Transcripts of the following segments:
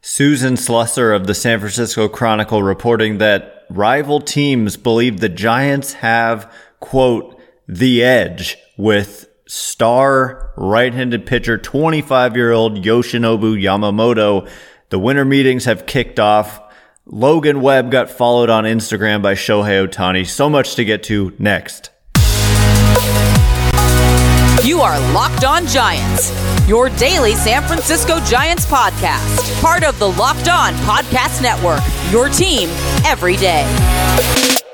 Susan Slusser of the San Francisco Chronicle reporting that rival teams believe the Giants have, quote, the edge with star right-handed pitcher 25-year-old Yoshinobu Yamamoto. The winter meetings have kicked off. Logan Webb got followed on Instagram by Shohei Ohtani. So much to get to next. You are Locked On Giants, your daily San Francisco Giants podcast, part of the Locked On Podcast Network, your team every day.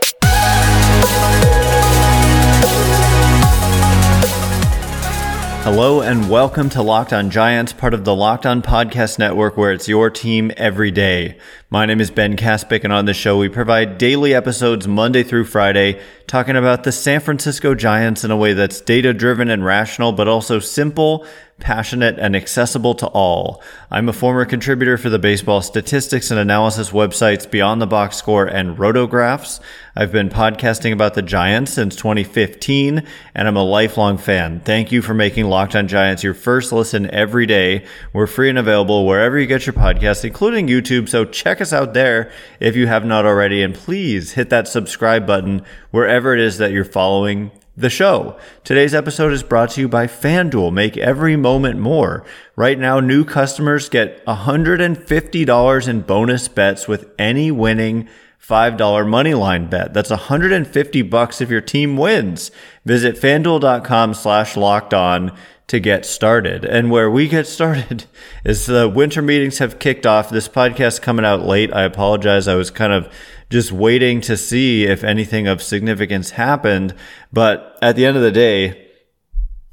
Hello and welcome to Locked On Giants, part of the Locked On Podcast Network, where it's your team every day. My name is Ben Kaspick, and on the show, we provide daily episodes Monday through Friday, talking about the San Francisco Giants in a way that's data driven and rational, but also simple passionate, and accessible to all. I'm a former contributor for the baseball statistics and analysis websites Beyond the Box Score and Rotographs. I've been podcasting about the Giants since 2015, and I'm a lifelong fan. Thank you for making Locked on Giants your first listen every day. We're free and available wherever you get your podcasts, including YouTube, so check us out there if you have not already, and please hit that subscribe button wherever it is that you're following the show. Today's episode is brought to you by FanDuel. Make every moment more. Right now, new customers get $150 in bonus bets with any winning $5 money line bet. That's 150 bucks if your team wins. Visit fanduel.com slash locked on to get started. And where we get started is the winter meetings have kicked off. This podcast coming out late. I apologize. I was kind of just waiting to see if anything of significance happened. But at the end of the day,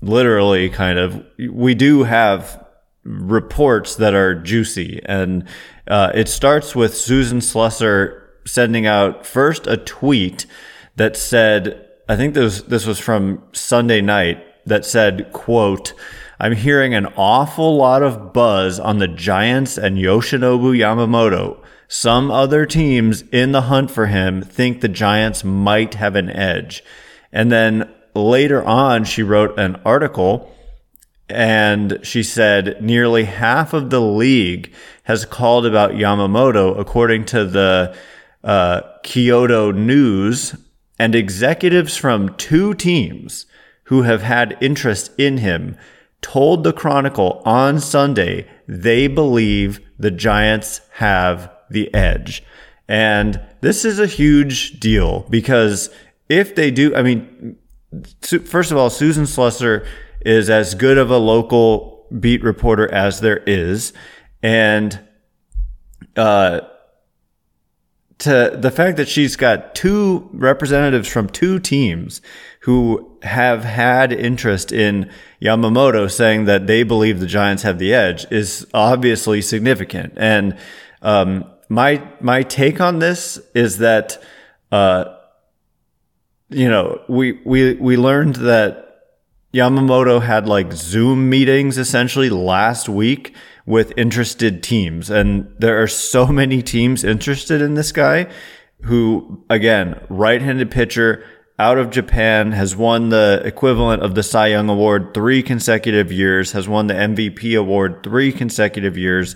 literally kind of, we do have reports that are juicy. And uh, it starts with Susan Slusser sending out first a tweet that said, I think this, this was from Sunday night that said, quote, I'm hearing an awful lot of buzz on the Giants and Yoshinobu Yamamoto. Some other teams in the hunt for him think the Giants might have an edge. And then later on, she wrote an article and she said nearly half of the league has called about Yamamoto, according to the uh, Kyodo News, and executives from two teams who have had interest in him told the Chronicle on Sunday they believe the Giants have the edge. And this is a huge deal because if they do, I mean, first of all, Susan Slusser is as good of a local beat reporter as there is. And, uh, to the fact that she's got two representatives from two teams who have had interest in Yamamoto saying that they believe the Giants have the edge is obviously significant. And, um, my my take on this is that uh, you know we we we learned that Yamamoto had like Zoom meetings essentially last week with interested teams, and there are so many teams interested in this guy. Who again, right-handed pitcher out of Japan, has won the equivalent of the Cy Young Award three consecutive years, has won the MVP award three consecutive years,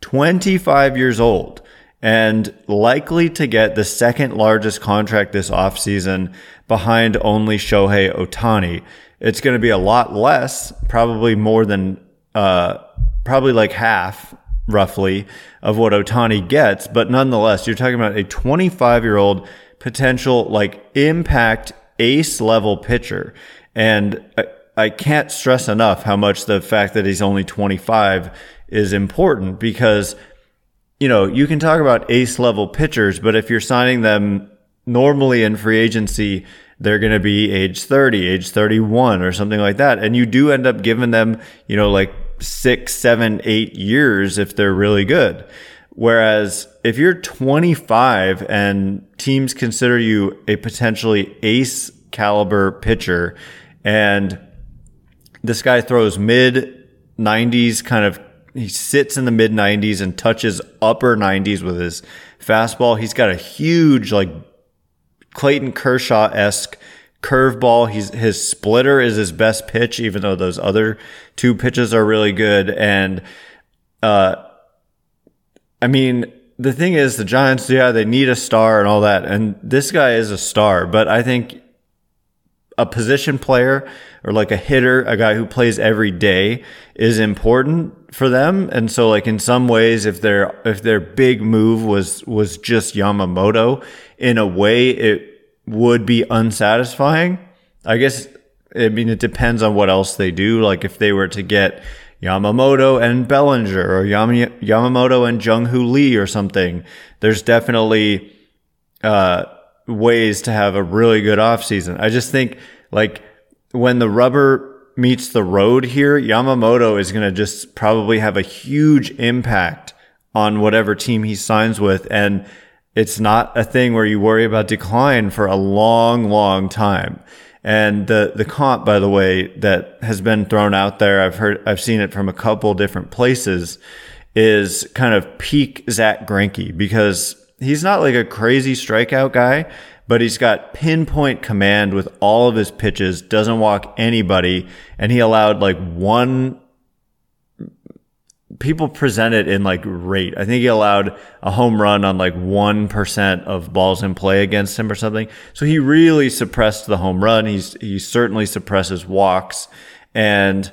25 years old and likely to get the second largest contract this offseason behind only Shohei Ohtani. It's going to be a lot less, probably more than, uh, probably like half roughly of what Ohtani gets. But nonetheless, you're talking about a 25 year old potential like impact ace level pitcher. And I, I can't stress enough how much the fact that he's only 25 is important because you know, you can talk about ace level pitchers, but if you're signing them normally in free agency, they're going to be age 30, age 31 or something like that. And you do end up giving them, you know, like six, seven, eight years if they're really good. Whereas if you're 25 and teams consider you a potentially ace caliber pitcher and this guy throws mid 90s kind of he sits in the mid 90s and touches upper 90s with his fastball. He's got a huge, like Clayton Kershaw esque curveball. He's his splitter is his best pitch, even though those other two pitches are really good. And uh, I mean, the thing is, the Giants, yeah, they need a star and all that. And this guy is a star, but I think a position player or like a hitter, a guy who plays every day is important for them. And so like in some ways, if their, if their big move was, was just Yamamoto in a way, it would be unsatisfying. I guess, I mean, it depends on what else they do. Like if they were to get Yamamoto and Bellinger or Yam- Yamamoto and Jung Hoo Lee or something, there's definitely, uh, ways to have a really good offseason. I just think like when the rubber meets the road here, Yamamoto is going to just probably have a huge impact on whatever team he signs with. And it's not a thing where you worry about decline for a long, long time. And the, the comp, by the way, that has been thrown out there, I've heard, I've seen it from a couple different places is kind of peak Zack Greinke because he's not like a crazy strikeout guy, but he's got pinpoint command with all of his pitches, doesn't walk anybody, and he allowed like one people present it in like rate. I think he allowed a home run on like 1% of balls in play against him or something. So he really suppressed the home run. He's, he certainly suppresses walks and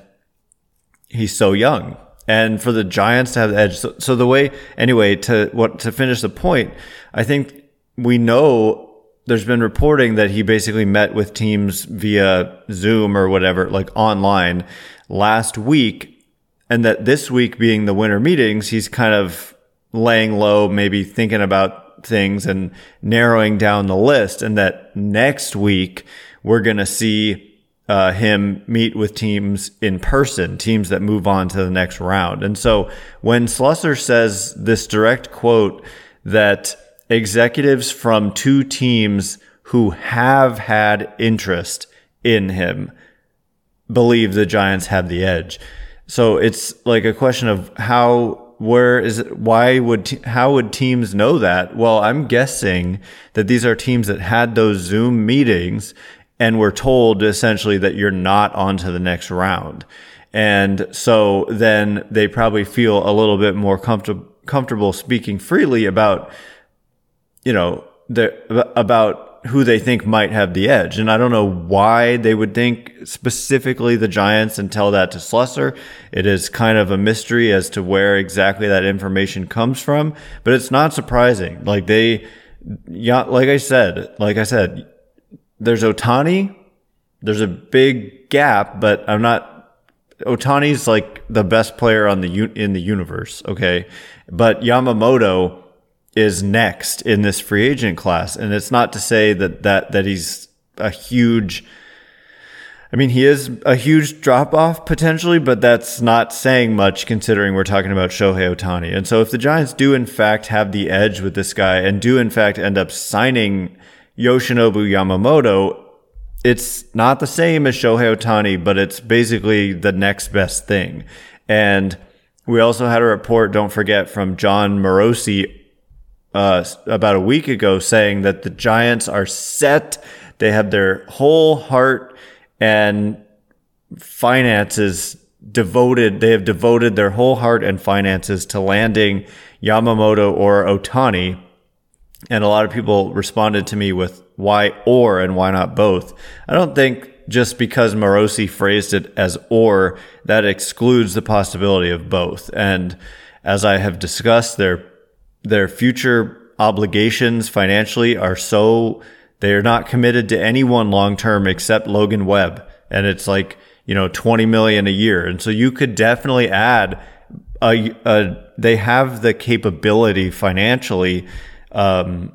he's so young. And for the Giants to have the edge. So, so the way, anyway, to what, to finish the point, I think we know there's been reporting that he basically met with teams via Zoom or whatever, like online last week. And that this week being the winter meetings, he's kind of laying low, maybe thinking about things and narrowing down the list. And that next week we're to see uh, him meet with teams in person, teams that move on to the next round. And so when Slusser says this direct quote that executives from two teams who have had interest in him believe the Giants have the edge. So it's like a question of how, where is it, why would, how would teams know that? Well, I'm guessing that these are teams that had those Zoom meetings and we're told essentially that you're not on to the next round. And so then they probably feel a little bit more comfortable, comfortable speaking freely about you know, the about who they think might have the edge. And I don't know why they would think specifically the Giants and tell that to Slusser. It is kind of a mystery as to where exactly that information comes from, but it's not surprising. Like they, yeah, like I said, like I said, there's Ohtani. There's a big gap, but I'm not, Ohtani's like the best player on the, in the universe. Okay. But Yamamoto, is next in this free agent class. And it's not to say that, that, that he's a huge, I mean, he is a huge drop off potentially, but that's not saying much considering we're talking about Shohei Ohtani. And so if the Giants do in fact have the edge with this guy and do in fact end up signing Yoshinobu Yamamoto, it's not the same as Shohei Ohtani, but it's basically the next best thing. And we also had a report, don't forget, from Jon Morosi uh, about a week ago saying that the Giants are set. They have their whole heart and finances devoted. They have devoted their whole heart and finances to landing Yamamoto or Ohtani. And a lot of people responded to me with why or and why not both. I don't think just because Morosi phrased it as or that excludes the possibility of both. And as I have discussed, there their future obligations financially are so they're not committed to anyone long term except Logan Webb. And it's like, you know, 20 million a year. And so you could definitely add a, a they have the capability financially, um,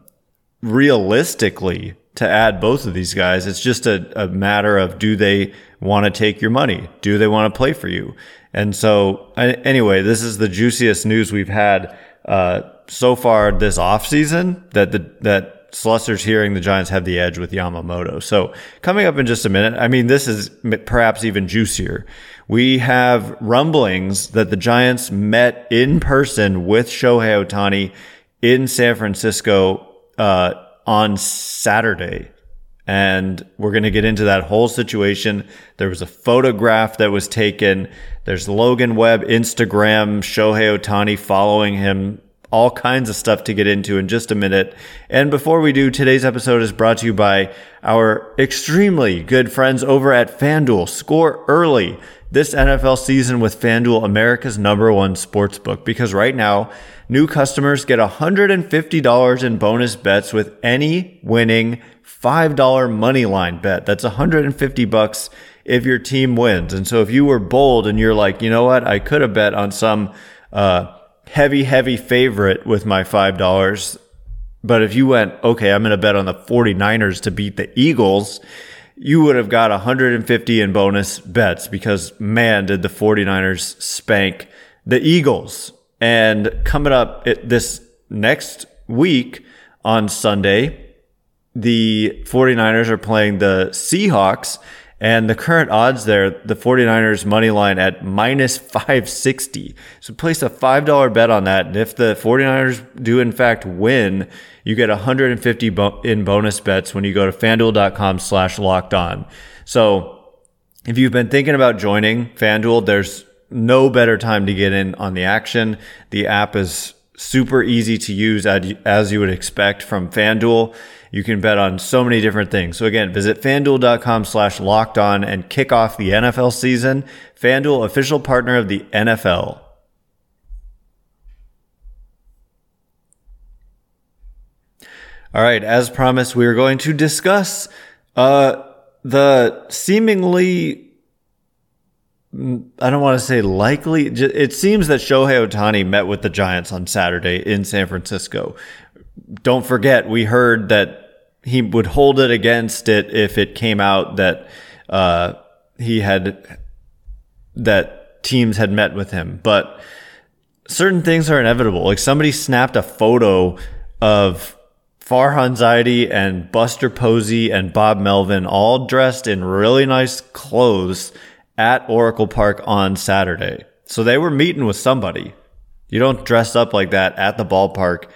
realistically to add both of these guys. It's just a, a matter of do they want to take your money? Do they want to play for you? And so anyway, this is the juiciest news we've had, uh, so far this offseason that the that Slusser's hearing the Giants have the edge with Yamamoto. So coming up in just a minute, I mean this is perhaps even juicier. We have rumblings that the Giants met in person with Shohei Ohtani in San Francisco uh, on Saturday. And we're going to get into that whole situation. There was a photograph that was taken. There's Logan Webb Instagram, Shohei Ohtani following him all kinds of stuff to get into in just a minute. And before we do, today's episode is brought to you by our extremely good friends over at FanDuel. Score early this NFL season with FanDuel, America's number one sports book, because right now, new customers get $150 in bonus bets with any winning $5 money line bet. That's 150 bucks if your team wins. And so if you were bold and you're like, you know what, I could have bet on some uh, heavy, heavy favorite with my $5. But if you went, okay, I'm going to bet on the 49ers to beat the Eagles, you would have got 150 in bonus bets because man, did the 49ers spank the Eagles. And coming up this next week on Sunday, the 49ers are playing the Seahawks and the current odds there, the 49ers money line at minus 560. So place a $5 bet on that. And if the 49ers do in fact win, you get 150 bo- in bonus bets when you go to fanduel.com slash locked on. So if you've been thinking about joining FanDuel, there's no better time to get in on the action. The app is super easy to use as you would expect from FanDuel. You can bet on so many different things. So again, visit fanduel.com slash locked on and kick off the NFL season. FanDuel, official partner of the NFL. All right, as promised, we are going to discuss uh, the seemingly I don't want to say likely. It seems that Shohei Ohtani met with the Giants on Saturday in San Francisco. Don't forget, we heard that he would hold it against it if it came out that uh, he had that teams had met with him. But certain things are inevitable. Like somebody snapped a photo of Farhan Zaidi and Buster Posey and Bob Melvin all dressed in really nice clothes at Oracle Park on Saturday. So they were meeting with somebody. You don't dress up like that at the ballpark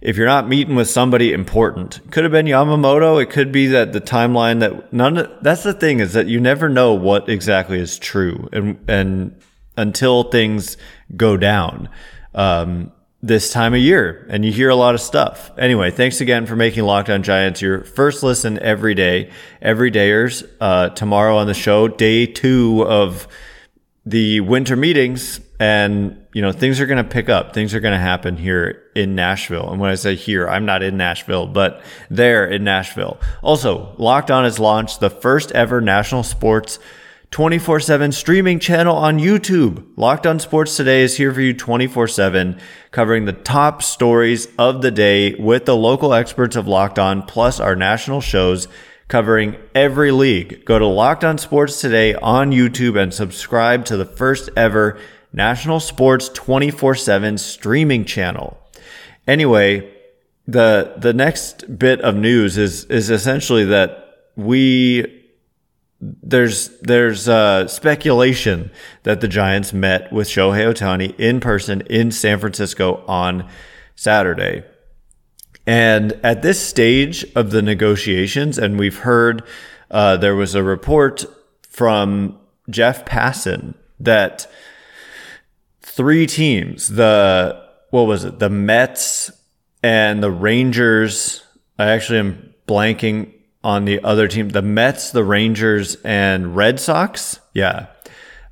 if you're not meeting with somebody important. Could have been Yamamoto. It could be that the timeline that none of, that's the thing is that you never know what exactly is true and and until things go down. Um, this time of year and you hear a lot of stuff. Anyway, thanks again for making Locked On Giants your first listen every day. Every dayers, uh, tomorrow on the show, day two of the winter meetings and you know things are going to pick up. Things are going to happen here in nashville. And when i say here i'm not in nashville but there in nashville. Also locked on has launched the first ever national sports 24-7 streaming channel on youtube. Locked on sports today is here for you 24-7 covering the top stories of the day with the local experts of locked on plus our national shows covering every league. Go to Locked On Sports today on YouTube and subscribe to the first ever national sports 24/7 streaming channel. Anyway, the the next bit of news is is essentially that we there's there's uh, speculation that the Giants met with Shohei Ohtani in person in San Francisco on Saturday. And at this stage of the negotiations, and we've heard uh, there was a report from Jeff Passan that three teams, the, what was it, the Mets and the Rangers, I actually am blanking on the other team, the Mets, the Rangers, and Red Sox, yeah,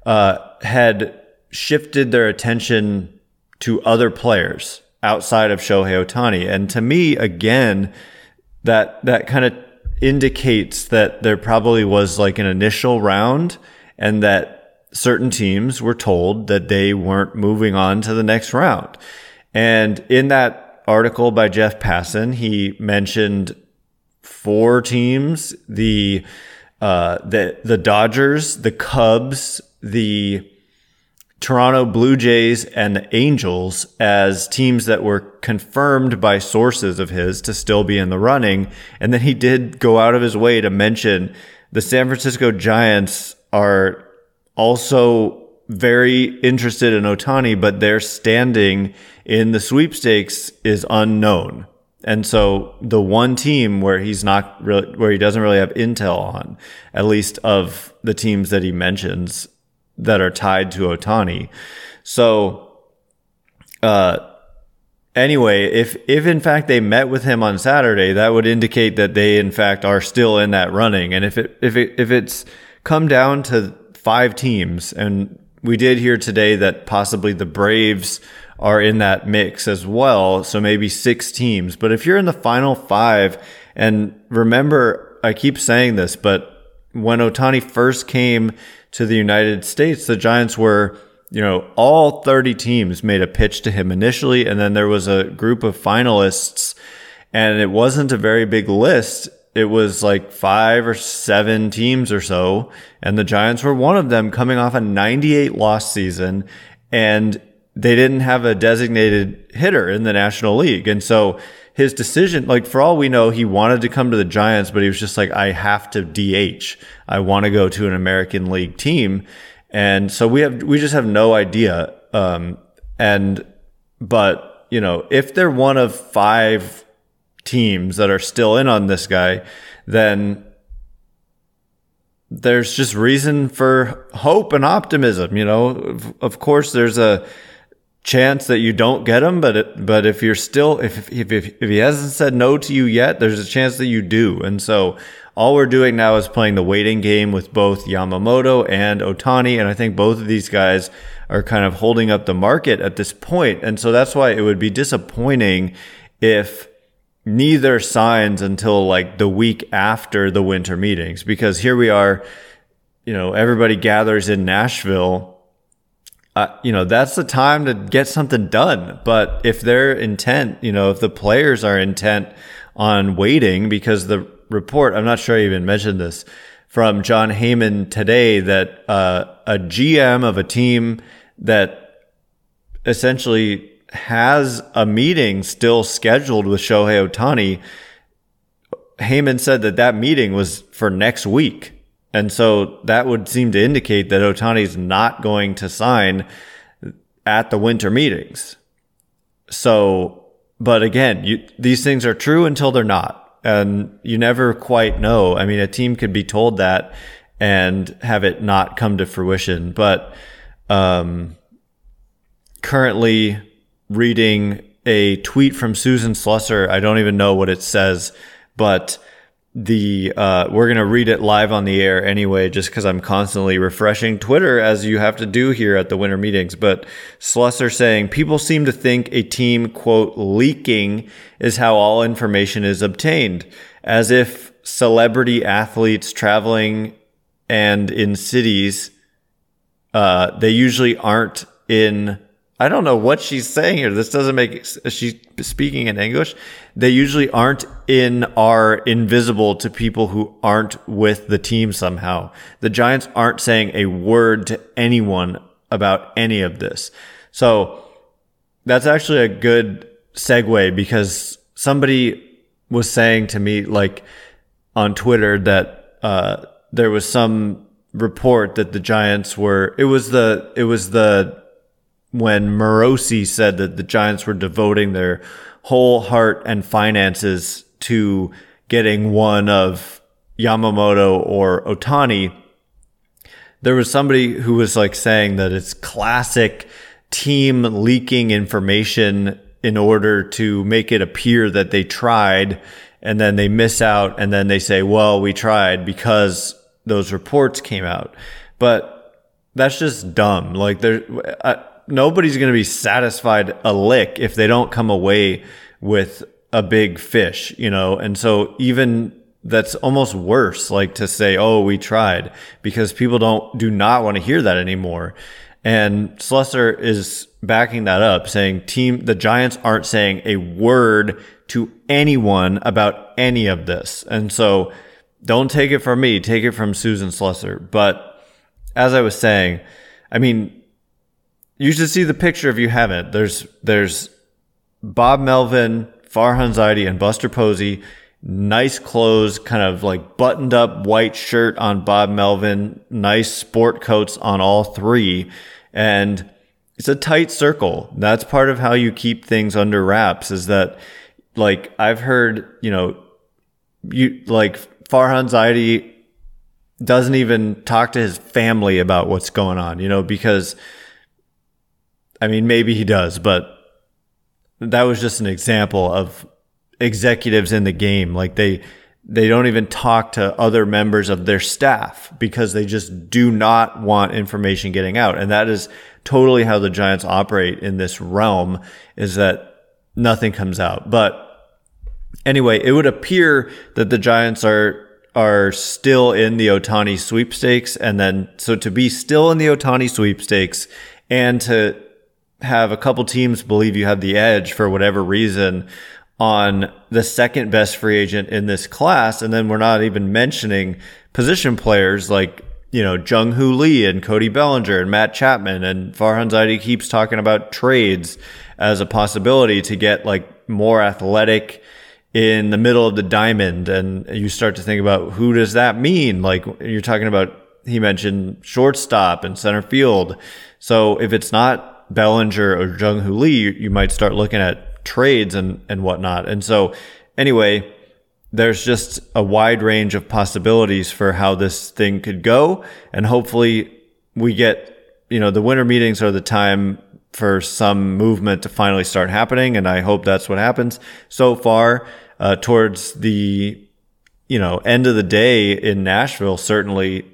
uh, had shifted their attention to other players outside of Shohei Ohtani. And to me, again, that that kind of indicates that there probably was like an initial round and that certain teams were told that they weren't moving on to the next round. And in that article by Jeff Passan, he mentioned four teams, the uh, the the Dodgers, the Cubs, the Toronto Blue Jays and the Angels as teams that were confirmed by sources of his to still be in the running. And then he did go out of his way to mention the San Francisco Giants are also very interested in Ohtani, but their standing in the sweepstakes is unknown. And so the one team where he's not really, where he doesn't really have intel on, at least of the teams that he mentions, that are tied to Ohtani. So, uh, anyway, if if in fact they met with him on Saturday, that would indicate that they in fact are still in that running. And if it if it if it's come down to five teams, and we did hear today that possibly the Braves are in that mix as well, so maybe six teams. But if you're in the final five, and remember, I keep saying this, but when Ohtani first came to the United States, the Giants were you know, all 30 teams made a pitch to him initially, and then there was a group of finalists, and it wasn't a very big list. It was like five or seven teams or so, and the Giants were one of them coming off a 98 loss season, and they didn't have a designated hitter in the National League. And so his decision, like for all we know, he wanted to come to the Giants, but he was just like, I have to DH. I want to go to an American League team. And so we have, we just have no idea. Um, and, but, you know, if they're one of five teams that are still in on this guy, then there's just reason for hope and optimism. You know, of, of course, there's a chance that you don't get him, but it, but if you're still if, if if if he hasn't said no to you yet, there's a chance that you do. And so all we're doing now is playing the waiting game with both Yamamoto and Ohtani, And I think both of these guys are kind of holding up the market at this point. And so that's why it would be disappointing if neither signs until like the week after the winter meetings, because here we are, you know, everybody gathers in Nashville. You know, that's the time to get something done. But if their intent, you know, if the players are intent on waiting because the report, I'm not sure I even mentioned this, from Jon Heyman today that uh, a GM of a team that essentially has a meeting still scheduled with Shohei Ohtani. Heyman said that that meeting was for next week. And so that would seem to indicate that Ohtani's not going to sign at the winter meetings. So, but again, you, these things are true until they're not and you never quite know. I mean, a team could be told that and have it not come to fruition. But um, currently reading a tweet from Susan Slusser. I don't even know what it says, but the uh, we're gonna read it live on the air anyway, just because I'm constantly refreshing Twitter as you have to do here at the winter meetings. But Slusser saying people seem to think a team quote leaking is how all information is obtained, as if celebrity athletes traveling and in cities, uh, they usually aren't in I don't know what she's saying here. This doesn't make, she's speaking in English. They usually aren't in, are invisible to people who aren't with the team somehow. The Giants aren't saying a word to anyone about any of this. So that's actually a good segue because somebody was saying to me, like on Twitter that, uh, there was some report that the Giants were, it was the, it was the, when Morosi said that the Giants were devoting their whole heart and finances to getting one of Yamamoto or Ohtani, there was somebody who was like saying that it's classic team leaking information in order to make it appear that they tried and then they miss out and then they say, well, we tried because those reports came out. But that's just dumb. Like there, nobody's going to be satisfied a lick if they don't come away with a big fish, you know? And so even that's almost worse, like to say, Oh, we tried because people don't, do not want to hear that anymore. And Slusser is backing that up saying team, the Giants aren't saying a word to anyone about any of this. And so don't take it from me, take it from Susan Slusser. But as I was saying, I mean, you should see the picture if you haven't. There's there's Bob Melvin, Farhan Zaidi, and Buster Posey. Nice clothes, kind of like buttoned up white shirt on Bob Melvin, nice sport coats on all three. And it's a tight circle. That's part of how you keep things under wraps is that like I've heard, you know, you like Farhan Zaidi doesn't even talk to his family about what's going on, you know, because I mean, maybe he does, but that was just an example of executives in the game. Like they, they don't even talk to other members of their staff because they just do not want information getting out. And that is totally how the Giants operate in this realm is that nothing comes out. But anyway, it would appear that the Giants are are still in the Ohtani sweepstakes. And then, so to be still in the Ohtani sweepstakes and to have a couple teams believe you have the edge for whatever reason on the second best free agent in this class. And then we're not even mentioning position players like, you know, Jung Hoo Lee and Cody Bellinger and Matt Chapman and Farhan Zaidi keeps talking about trades as a possibility to get like more athletic in the middle of the diamond. And you start to think about who does that mean? Like you're talking about, he mentioned shortstop and center field. So if it's not Bellinger or Jung Hoo Lee, you might start looking at trades and, and whatnot. And so anyway, there's just a wide range of possibilities for how this thing could go. And hopefully we get, you know, the winter meetings are the time for some movement to finally start happening. And I hope that's what happens. So far, uh, towards the, you know, end of the day in Nashville, certainly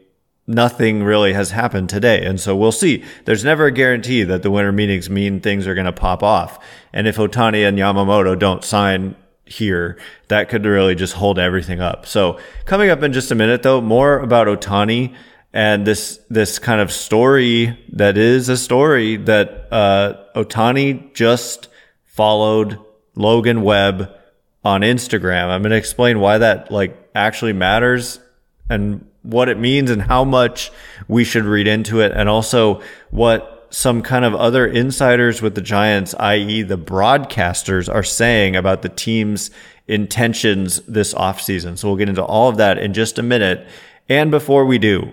nothing really has happened today. And so we'll see. There's never a guarantee that the winter meetings mean things are going to pop off. And if Ohtani and Yamamoto don't sign here, that could really just hold everything up. So coming up in just a minute though, more about Ohtani and this, this kind of story that is a story that, uh, Ohtani just followed Logan Webb on Instagram. I'm going to explain why that like actually matters and what it means and how much we should read into it and also what some kind of other insiders with the Giants, i.e. the broadcasters are saying about the team's intentions this offseason. So we'll get into all of that in just a minute. And before we do,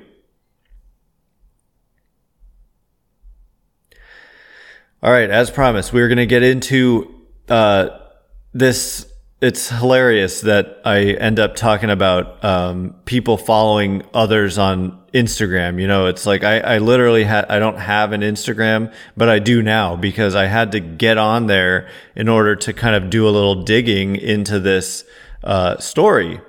all right, as promised, we're going to get into uh, this it's hilarious that I end up talking about um, people following others on Instagram. You know, it's like I, I literally had I don't have an Instagram, but I do now because I had to get on there in order to kind of do a little digging into this uh, story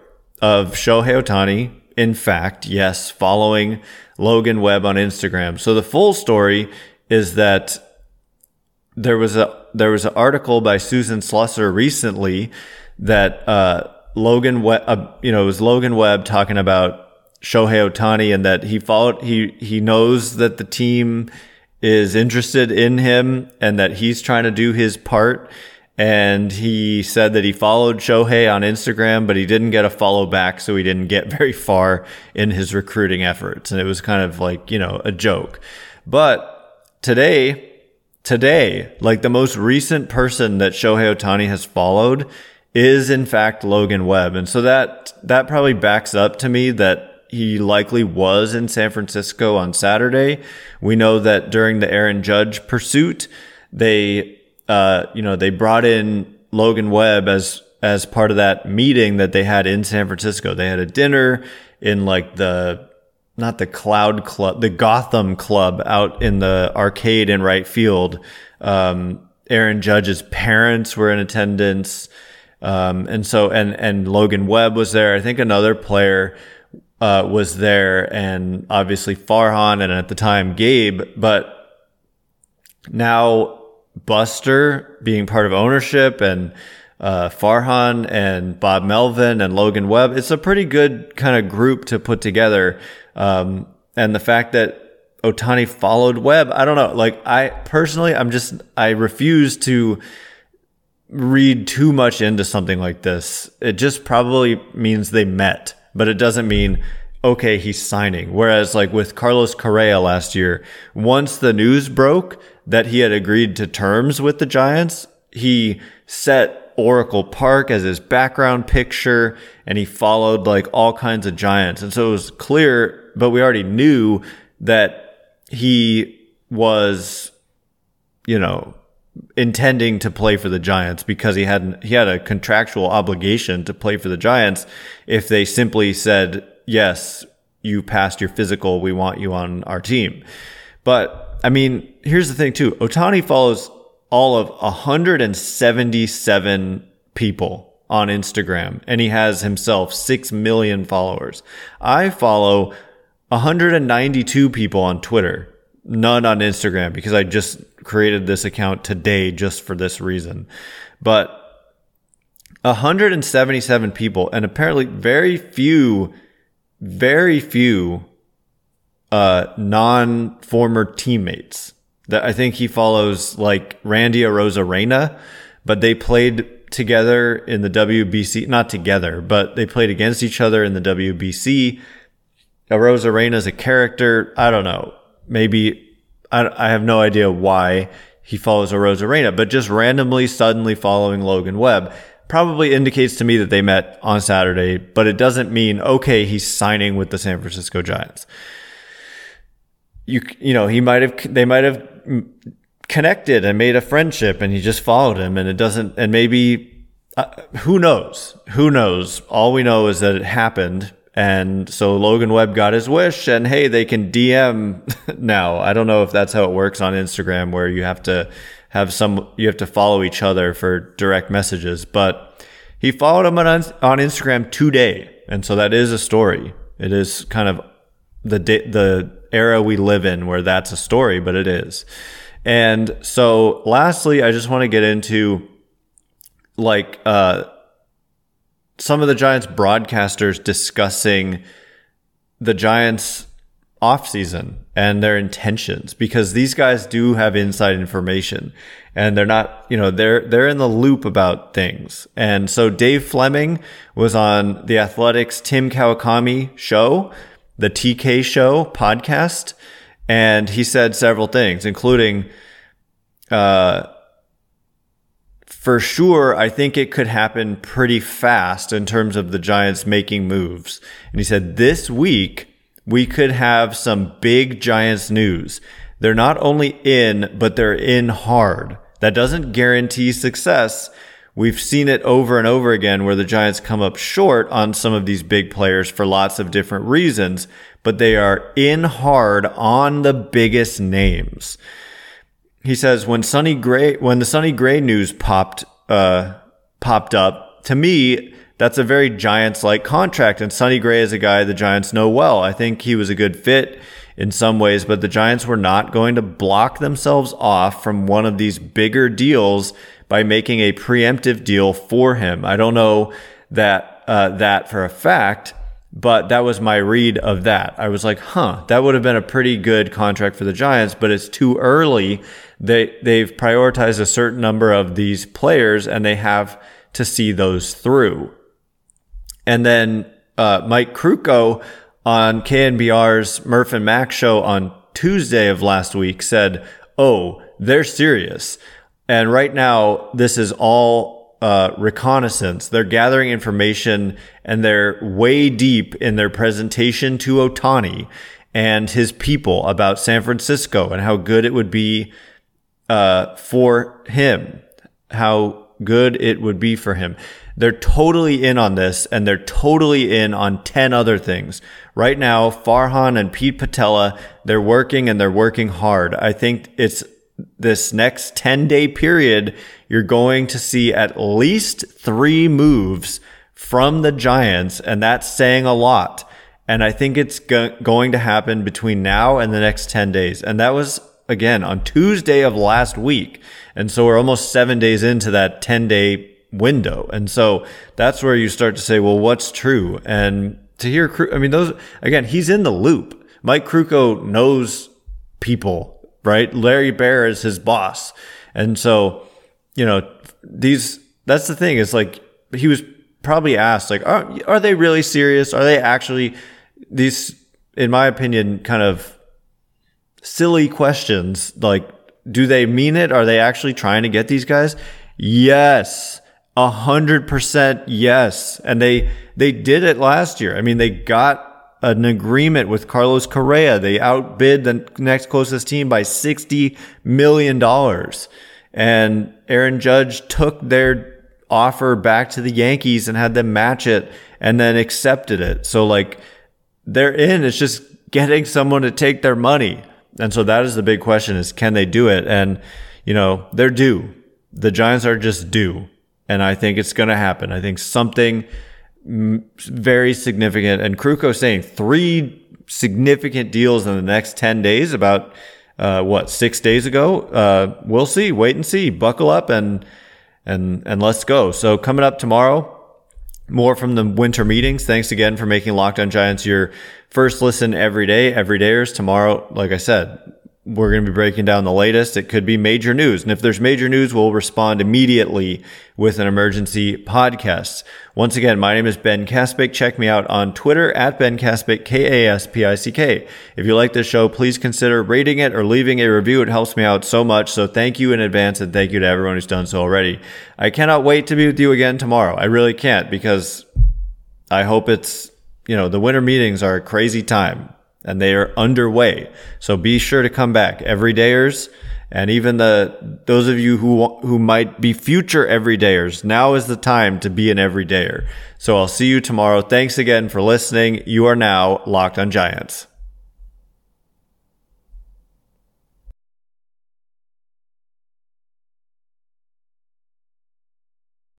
of Shohei Ohtani. In fact, yes, following Logan Webb on Instagram. So the full story is that there was a there was an article by Susan Slusser recently that uh, Logan Webb, uh, you know, it was Logan Webb talking about Shohei Ohtani and that he followed, he, he knows that the team is interested in him and that he's trying to do his part. And he said that he followed Shohei on Instagram, but he didn't get a follow back. So he didn't get very far in his recruiting efforts. And it was kind of like, you know, a joke. But today, today, like the most recent person that Shohei Ohtani has followed is in fact Logan Webb. And so that, that probably backs up to me that he likely was in San Francisco on Saturday. We know that during the Aaron Judge pursuit, they, uh, you know, they brought in Logan Webb as, as part of that meeting that they had in San Francisco. They had a dinner in like the, not the Cloud Club, the Gotham Club out in the arcade in right field. Um, Aaron Judge's parents were in attendance. Um, and so, and, and Logan Webb was there. I think another player, uh, was there and obviously Farhan and at the time Gabe, but now Buster being part of ownership and, uh, Farhan and Bob Melvin and Logan Webb. It's a pretty good kind of group to put together. Um, and the fact that Ohtani followed Webb, I don't know. Like I personally, I'm just, I refuse to, read too much into something like this. It just probably means they met, but it doesn't mean, okay, he's signing. Whereas like with Carlos Correa last year, once the news broke that he had agreed to terms with the Giants, he set Oracle Park as his background picture and he followed like all kinds of Giants. And so it was clear, but we already knew that he was, you know, intending to play for the Giants because he had he had a contractual obligation to play for the Giants if they simply said yes you passed your physical we want you on our team. But I mean here's the thing too. Ohtani follows all of 177 people on Instagram and he has himself 6 million followers. I follow 192 people on Twitter, none on Instagram because I just created this account today just for this reason. But 177 people and apparently very few, very few, uh, non former teammates that I think he follows like Randy Arozarena, but they played together in the WBC, not together, but they played against each other in the WBC. Arozarena is a character. I don't know. Maybe I, I have no idea why he follows Arozarena, but just randomly, suddenly following Logan Webb probably indicates to me that they met on Saturday, but it doesn't mean, okay, he's signing with the San Francisco Giants. You, you know, he might have, they might have connected and made a friendship and he just followed him and it doesn't, and maybe, uh, who knows? Who knows? All we know is that it happened. And so Logan Webb got his wish and hey, they can DM now. I don't know if that's how it works on Instagram where you have to have some, you have to follow each other for direct messages, but he followed him on, on Instagram today. And so that is a story. It is kind of the, the era we live in where that's a story, but it is. And so lastly, I just want to get into like, uh, some of the Giants broadcasters discussing the Giants offseason and their intentions because these guys do have inside information and they're not, you know, they're, they're in the loop about things. And so Dave Flemming was on the Athletic's Tim Kawakami show the TK Show podcast, and he said several things, including, uh, for sure, I think it could happen pretty fast in terms of the Giants making moves. And he said this week we could have some big Giants news. They're not only in, but they're in hard. That doesn't guarantee success, We've seen it over and over again where the Giants come up short on some of these big players for lots of different reasons, but they are in hard on the biggest names. He says when Sonny Gray, when the Sonny Gray news popped, uh, popped up, to me, that's a very Giants like contract. And Sonny Gray is a guy the Giants know well. I think he was a good fit in some ways, but the Giants were not going to block themselves off from one of these bigger deals by making a preemptive deal for him. I don't know that uh, that for a fact, but that was my read of that. I was like, huh, that would have been a pretty good contract for the Giants, but it's too early. They they've prioritized a certain number of these players and they have to see those through. And then uh, Mike Krukow on KNBR's Murph and Mac show on Tuesday of last week said, "Oh, they're serious." And right now, this is all uh, reconnaissance. They're gathering information and they're way deep in their presentation to Ohtani and his people about San Francisco and how good it would be uh, for him, how good it would be for him. They're totally in on this and they're totally in on 10 other things. Right now, Farhan and Pete Putila, they're working and they're working hard. I think it's this next 10 day period, you're going to see at least three moves from the Giants, and that's saying a lot. And I think it's go- going to happen between now and the next 10 days. And that was, again, on Tuesday of last week. And so we're almost seven days into that 10 day window. And so that's where you start to say, well, what's true? And to hear, I mean, those, again, he's in the loop. Mike Krukow knows people right? Larry Baer is his boss. And so, you know, these, that's the thing is like, he was probably asked, like, are, are they really serious? Are they actually these, in my opinion, kind of silly questions? Like, do they mean it? Are they actually trying to get these guys? Yes. A hundred percent yes. And they, they did it last year. I mean, they got an agreement with Carlos Correa. They outbid the next closest team by $60 million. And Aaron Judge took their offer back to the Yankees and had them match it and then accepted it. So like they're in. It's just getting someone to take their money. And so that is the big question is can they do it? And, you know, they're due. The Giants are just due. And I think it's going to happen. I think something very significant. And Krukow saying three significant deals in the next 10 days about, uh, what, six days ago? Uh, we'll see. Wait and see. Buckle up and, and, and let's go. So coming up tomorrow, more from the winter meetings. Thanks again for making Locked On Giants your first listen every day, every dayers. Tomorrow, like I said, we're going to be breaking down the latest. It could be major news. And if there's major news, we'll respond immediately with an emergency podcast. Once again, my name is Ben Kaspick. Check me out on Twitter at Ben Kaspick, K-A-S-P-I-C-K. If you like this show, please consider rating it or leaving a review. It helps me out so much. So thank you in advance and thank you to everyone who's done so already. I cannot wait to be with you again tomorrow. I really can't because I hope it's, you know, the winter meetings are a crazy time and they are underway. So be sure to come back everydayers and even the those of you who who might be future everydayers. Now is the time to be an everydayer. So I'll see you tomorrow. Thanks again for listening. You are now locked on Giants.